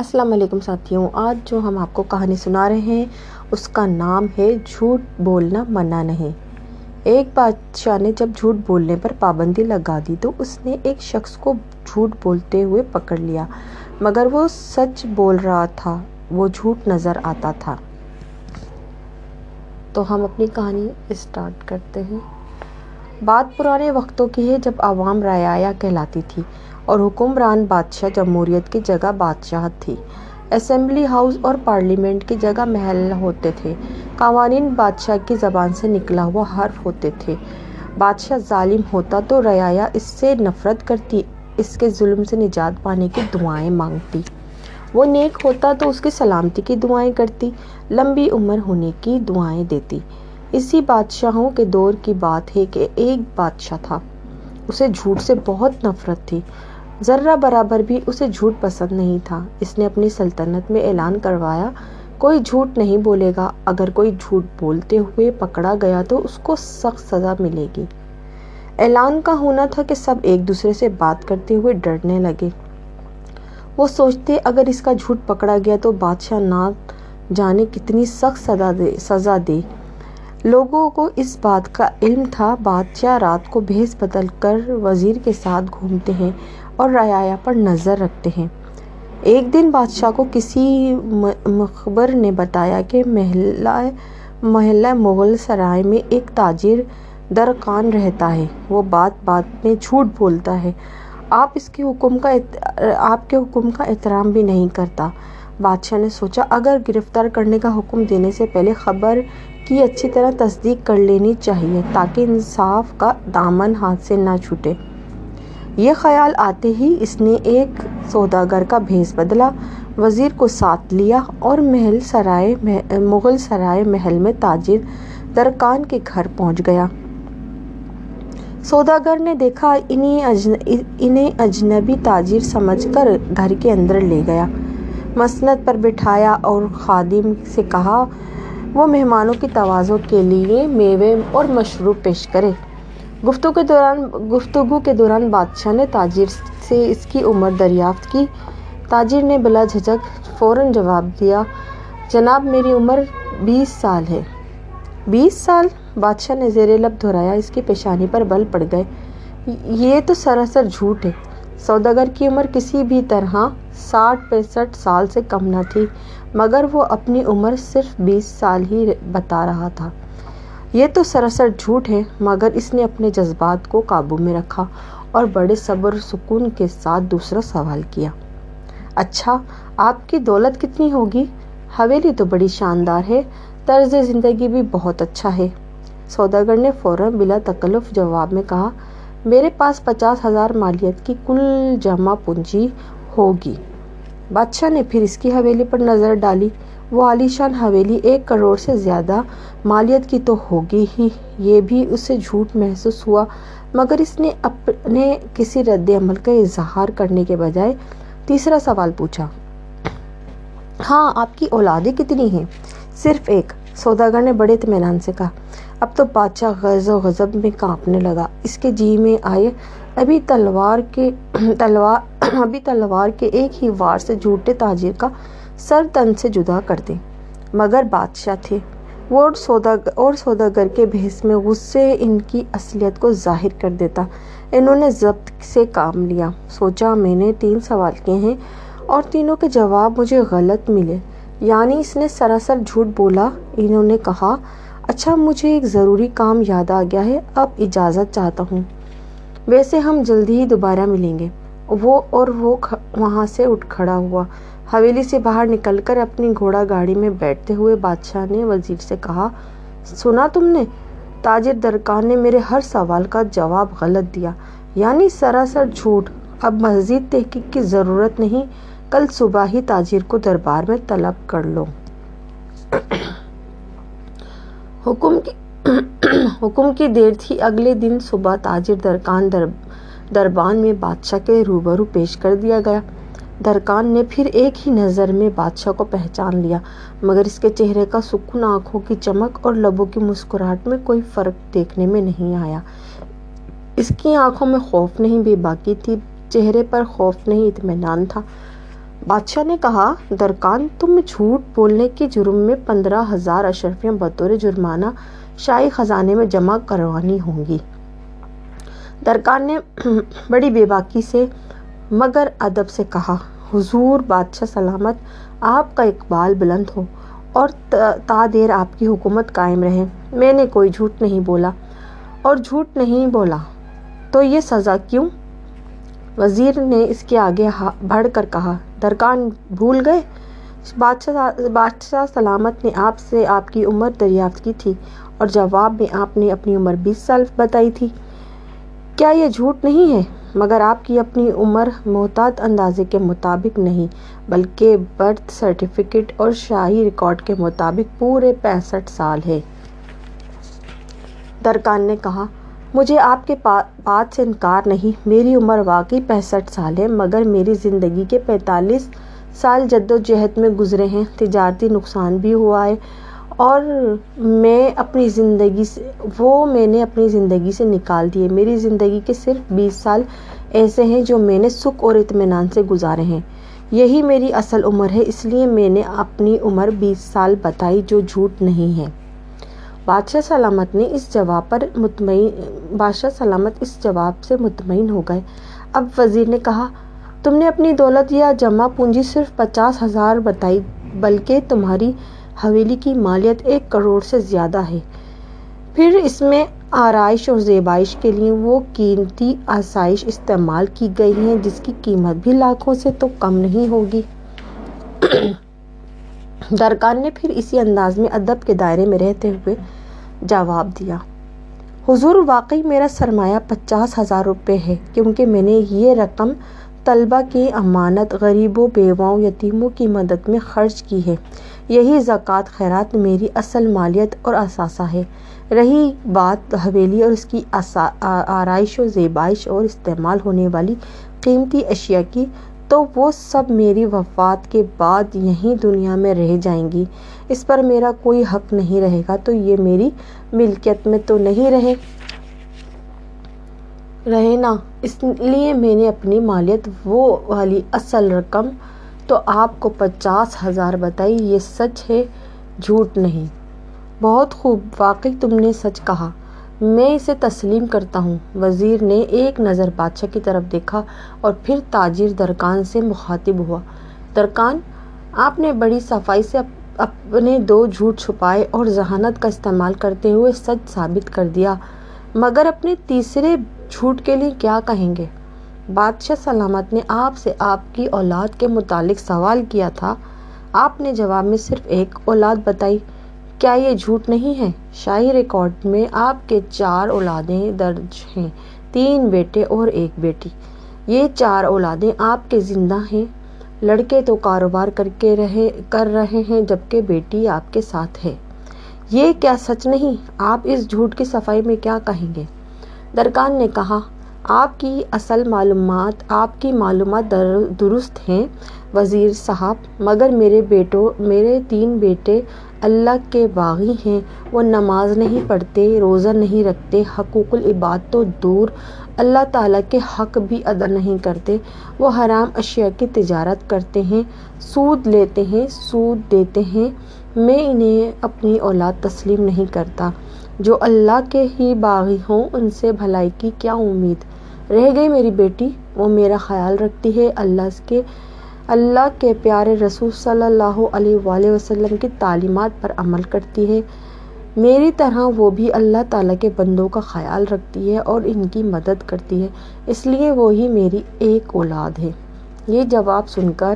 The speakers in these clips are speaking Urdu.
السلام علیکم ساتھیوں، آج جو ہم آپ کو کہانی سنا رہے ہیں، اس کا نام ہے جھوٹ بولنا منع نہیں۔ ایک بادشاہ نے جب جھوٹ بولنے پر پابندی لگا دی تو اس نے ایک شخص کو جھوٹ بولتے ہوئے پکڑ لیا، مگر وہ سچ بول رہا تھا، وہ جھوٹ نظر آتا تھا۔ تو ہم اپنی کہانی اسٹارٹ کرتے ہیں۔ بات پرانے وقتوں کی ہے جب عوام رعایا کہلاتی تھی اور حکمران بادشاہ جمہوریت کی جگہ بادشاہت تھی۔ اسمبلی ہاؤس اور پارلیمنٹ کی جگہ محل ہوتے تھے۔ قوانین بادشاہ کی زبان سے نکلا ہوا حرف ہوتے تھے۔ بادشاہ ظالم ہوتا تو رعایا اس سے نفرت کرتی، اس کے ظلم سے نجات پانے کی دعائیں مانگتی۔ وہ نیک ہوتا تو اس کی سلامتی کی دعائیں کرتی، لمبی عمر ہونے کی دعائیں دیتی۔ اسی بادشاہوں کے دور کی بات ہے کہ ایک بادشاہ تھا۔ اسے جھوٹ سے بہت نفرت تھی۔ ذرہ برابر بھی اسے جھوٹ پسند نہیں تھا۔ اس نے اپنی سلطنت میں اعلان کروایا، کوئی جھوٹ نہیں بولے گا۔ اگر کوئی جھوٹ بولتے ہوئے پکڑا گیا تو اس کو سخت سزا ملے گی۔ اعلان کا ہونا تھا کہ سب ایک دوسرے سے بات کرتے ہوئے ڈرنے لگے۔ وہ سوچتے، اگر اس کا جھوٹ پکڑا گیا تو بادشاہ نہ جانے کتنی سخت سزا دے لوگوں کو اس بات کا علم تھا، بادشاہ رات کو بھیس بدل کر وزیر کے ساتھ گھومتے ہیں اور رعایا پر نظر رکھتے ہیں۔ ایک دن بادشاہ کو کسی مخبر نے بتایا کہ محلہ محلہ مغل سرائے میں ایک تاجر درکان رہتا ہے۔ وہ بات بات میں جھوٹ بولتا ہے۔ آپ اس کے حکم کا آپ کے حکم کا احترام بھی نہیں کرتا۔ بادشاہ نے سوچا، اگر گرفتار کرنے کا حکم دینے سے پہلے خبر کی اچھی طرح تصدیق کر لینی چاہیے تاکہ انصاف کا دامن ہاتھ سے نہ چھوٹے۔ یہ خیال آتے ہی اس نے ایک سوداگر کا بھیس بدلا۔ وزیر کو ساتھ لیا اور محل سرائے مغل سرائے محل میں تاجر درکان کے گھر پہنچ گیا۔ سوداگر نے دیکھا انہیں اجنبی تاجر سمجھ کر گھر کے اندر لے گیا۔ مسند پر بٹھایا اور خادم سے کہا وہ مہمانوں کی توازوں کے لیے میوے اور مشروب پیش کرے۔ گفتگو کے دوران گفتگو کے دوران بادشاہ نے تاجر سے اس کی عمر دریافت کی۔ تاجر نے بلا جھجک فوراً جواب دیا، جناب، میری عمر بیس سال ہے۔ بیس سال؟ بادشاہ نے زیر لب دہرایا، اس کی پیشانی پر بل پڑ گئے۔ یہ تو سراسر جھوٹ ہے۔ سوداگر کی عمر کسی بھی طرح ساٹھ پینسٹھ سال سے کم نہ تھی، مگر وہ اپنی عمر صرف بیس سال ہی بتا رہا تھا۔ یہ تو سراسر جھوٹ ہے، مگر اس نے اپنے جذبات کو قابو میں رکھا اور بڑے صبر سکون کے ساتھ دوسرا سوال کیا۔ اچھا آپ کی دولت کتنی ہوگی؟ حویلی تو بڑی شاندار ہے، طرز زندگی بھی بہت اچھا ہے۔ سوداگر نے فوراً بلا تکلف جواب میں کہا، میرے پاس پچاس ہزار مالیت کی کل جمع پونجی ہوگی۔ بادشاہ نے پھر اس کی حویلی پر نظر ڈالی۔ وہ عالیشان حویلی ایک کروڑ سے زیادہ مالیت کی تو ہوگی ہی۔ یہ بھی اسے جھوٹ محسوس ہوا، مگر اس نے اپنے کسی رد عمل کا اظہار کرنے کے بجائے تیسرا سوال پوچھا۔ ہاں آپ کی اولادیں کتنی ہیں؟ صرف ایک، سوداگر نے بڑے اطمینان سے کہا۔ اب تو بادشاہ غیظ و غضب میں کانپنے لگا۔ اس کے جی میں آئے ابھی تلوار کے تلوار ابھی تلوار کے ایک ہی وار سے جھوٹے تاجر کا سر تن سے جدا کر دیں۔ مگر بادشاہ تھے۔ وہ اور سوداگر کے بحث میں غصے ان کی اصلیت کو ظاہر کر دیتا۔ انہوں نے ضبط سے کام لیا۔ سوچا، میں نے تین سوال کیے ہیں اور تینوں کے جواب مجھے غلط ملے۔ یعنی اس نے سراسر جھوٹ بولا۔ انہوں نے کہا اچھا مجھے ایک ضروری کام یاد آ گیا ہے، اب اجازت چاہتا ہوں۔ ویسے ہم جلدی ہی دوبارہ ملیں گے۔ وہ اور وہ وہاں سے اٹھ کھڑا ہوا۔ حویلی سے باہر نکل کر اپنی گھوڑا گاڑی میں بیٹھتے ہوئے بادشاہ نے وزیر سے کہا، سنا تم نے؟ تاجر درکان نے میرے ہر سوال کا جواب غلط دیا۔ یعنی سراسر جھوٹ۔ اب مزید تحقیق کی ضرورت نہیں۔ کل صبح ہی تاجر کو دربار میں طلب کر لو۔ حکم کی حکم کی دیر تھی۔ اگلے دن صبح تاجر درکان در دربان میں بادشاہ کے روبرو پیش کر دیا گیا۔ درکان نے پھر ایک ہی نظر میں بادشاہ کو پہچان لیا، مگر اس کے چہرے کا سکون آنکھوں کی چمک اور لبوں کی مسکراہٹ میں کوئی فرق دیکھنے میں نہیں آیا۔ اس کی آنکھوں میں خوف نہیں، بے باکی تھی۔ چہرے پر خوف نہیں، اطمینان تھا۔ بادشاہ نے کہا، درکان، تم جھوٹ بولنے کے جرم میں پندرہ ہزار اشرفیاں بطور جرمانہ شاہی خزانے میں جمع کروانی ہوں گی۔ درکان نے بڑی بے باکی سے مگر ادب سے کہا، حضور بادشاہ سلامت، آپ کا اقبال بلند ہو اور تا دیر آپ کی حکومت قائم رہے۔ میں نے کوئی جھوٹ نہیں بولا اور جھوٹ نہیں بولا۔ تو یہ سزا کیوں؟ وزیر نے اس کے آگے بڑھ کر کہا درکان بھول گئے؟ بادشاہ بادشاہ سلامت نے آپ سے آپ کی عمر دریافت کی تھی اور جواب میں آپ نے اپنی عمر بیس سال بتائی تھی۔ کیا یہ جھوٹ نہیں ہے؟ مگر آپ کی اپنی عمر محتاط اندازے کے مطابق نہیں، بلکہ برتھ سرٹیفکیٹ اور شاہی ریکارڈ کے مطابق پورے پینسٹھ سال ہے درکان نے کہا، مجھے آپ کے بات سے انکار نہیں، میری عمر واقعی پینسٹھ سال ہے، مگر میری زندگی کے پینتالیس سال جدوجہد میں گزرے ہیں، تجارتی نقصان بھی ہوا ہے اور میں اپنی زندگی سے وہ میں نے اپنی زندگی سے نکال دیے میری زندگی کے صرف بیس سال ایسے ہیں جو میں نے سکھ اور اطمینان سے گزارے ہیں۔ یہی میری اصل عمر ہے، اس لیے میں نے اپنی عمر بیس سال بتائی جو جھوٹ نہیں ہے۔ بادشاہ سلامت نے اس جواب پر مطمئن بادشاہ سلامت اس جواب سے مطمئن ہو گئے۔ اب وزیر نے کہا، تم نے اپنی دولت یا جمع پونجی صرف پچاس ہزار بتائی، بلکہ تمہاری حویلی کی مالیت ایک کروڑ سے زیادہ ہے۔ پھر اس میں آرائش اور زیبائش کے لیے وہ قیمتی آسائش استعمال کی گئی ہیں، جس کی قیمت بھی لاکھوں سے تو کم نہیں ہوگی۔ درکان نے پھر اسی انداز میں ادب کے دائرے میں رہتے ہوئے جواب دیا۔ حضور، واقعی میرا سرمایہ پچاس ہزار روپے ہے، کیونکہ میں نے یہ رقم طلبہ کی امانت، غریبوں، بیواؤں، یتیموں کی مدد میں خرچ کی ہے۔ یہی زکوٰۃ خیرات میری اصل مالیت اور اثاثہ ہے۔ رہی بات حویلی اور اس کی آرائش و زیبائش اور استعمال ہونے والی قیمتی اشیاء کی، تو وہ سب میری وفات کے بعد یہیں دنیا میں رہ جائیں گی۔ اس پر میرا کوئی حق نہیں رہے گا، تو یہ میری ملکیت میں تو نہیں رہے۔ رہے نا، اس لیے میں نے اپنی مالیت وہ والی اصل رقم تو آپ کو پچاس ہزار بتائی، یہ سچ ہے، جھوٹ نہیں۔ بہت خوب، واقعی تم نے سچ کہا۔ میں اسے تسلیم کرتا ہوں۔ وزیر نے ایک نظر بادشاہ کی طرف دیکھا اور پھر تاجر درکان سے مخاطب ہوا۔ درکان، آپ نے بڑی صفائی سے اپنے دو جھوٹ چھپائے اور ذہانت کا استعمال کرتے ہوئے سچ ثابت کر دیا۔ مگر اپنے تیسرے جھوٹ کے لیے کیا کہیں گے؟ بادشاہ سلامت نے آپ سے آپ کی اولاد کے متعلق سوال کیا تھا۔ آپ نے جواب میں صرف ایک اولاد بتائی۔ کیا یہ جھوٹ نہیں ہے؟ شاہی ریکارڈ میں آپ کے چار اولادیں درج ہیں۔ تین بیٹے اور ایک بیٹی۔ یہ چار اولادیں آپ کے زندہ ہیں۔ لڑکے تو کاروبار کر کے رہے، کر رہے ہیں، جبکہ بیٹی آپ کے ساتھ ہے۔ یہ کیا سچ نہیں؟ آپ اس جھوٹ کی صفائی میں کیا کہیں گے؟ درکان نے کہا آپ کی اصل معلومات، آپ کی معلومات درست ہیں وزیر صاحب، مگر میرے بیٹوں میرے تین بیٹے اللہ کے باغی ہیں، وہ نماز نہیں پڑھتے، روزہ نہیں رکھتے، حقوق العباد تو دور، اللہ تعالیٰ کے حق بھی ادا نہیں کرتے، وہ حرام اشیاء کی تجارت کرتے ہیں، سود لیتے ہیں، سود دیتے ہیں، میں انہیں اپنی اولاد تسلیم نہیں کرتا، جو اللہ کے ہی باغی ہوں، ان سے بھلائی کی کیا امید؟ رہ گئی میری بیٹی۔ وہ میرا خیال رکھتی ہے اللہ کے اللہ کے پیارے رسول صلی اللہ علیہ وآلہ وسلم کی تعلیمات پر عمل کرتی ہے۔ میری طرح وہ بھی اللہ تعالیٰ کے بندوں کا خیال رکھتی ہے اور ان کی مدد کرتی ہے۔ اس لیے وہی میری ایک اولاد ہے۔ یہ جواب سن کر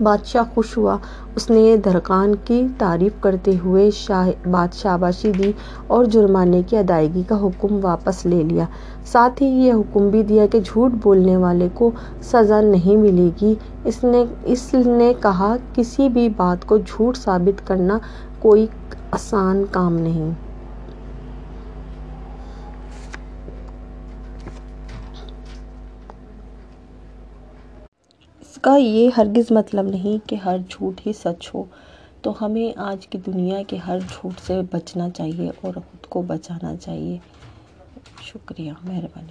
بادشاہ خوش ہوا۔ اس نے درکان کی تعریف کرتے ہوئے شاہ شاباشی دی اور جرمانے کی ادائیگی کا حکم واپس لے لیا۔ ساتھ ہی یہ حکم بھی دیا کہ جھوٹ بولنے والے کو سزا نہیں ملے گی۔ اس نے اس نے کہا، کسی بھی بات کو جھوٹ ثابت کرنا کوئی آسان کام نہیں۔ اس کا یہ ہرگز مطلب نہیں کہ ہر جھوٹ ہی سچ ہو۔ تو ہمیں آج کی دنیا کے ہر جھوٹ سے بچنا چاہیے اور خود کو بچانا چاہیے۔ شکریہ، مہربانی۔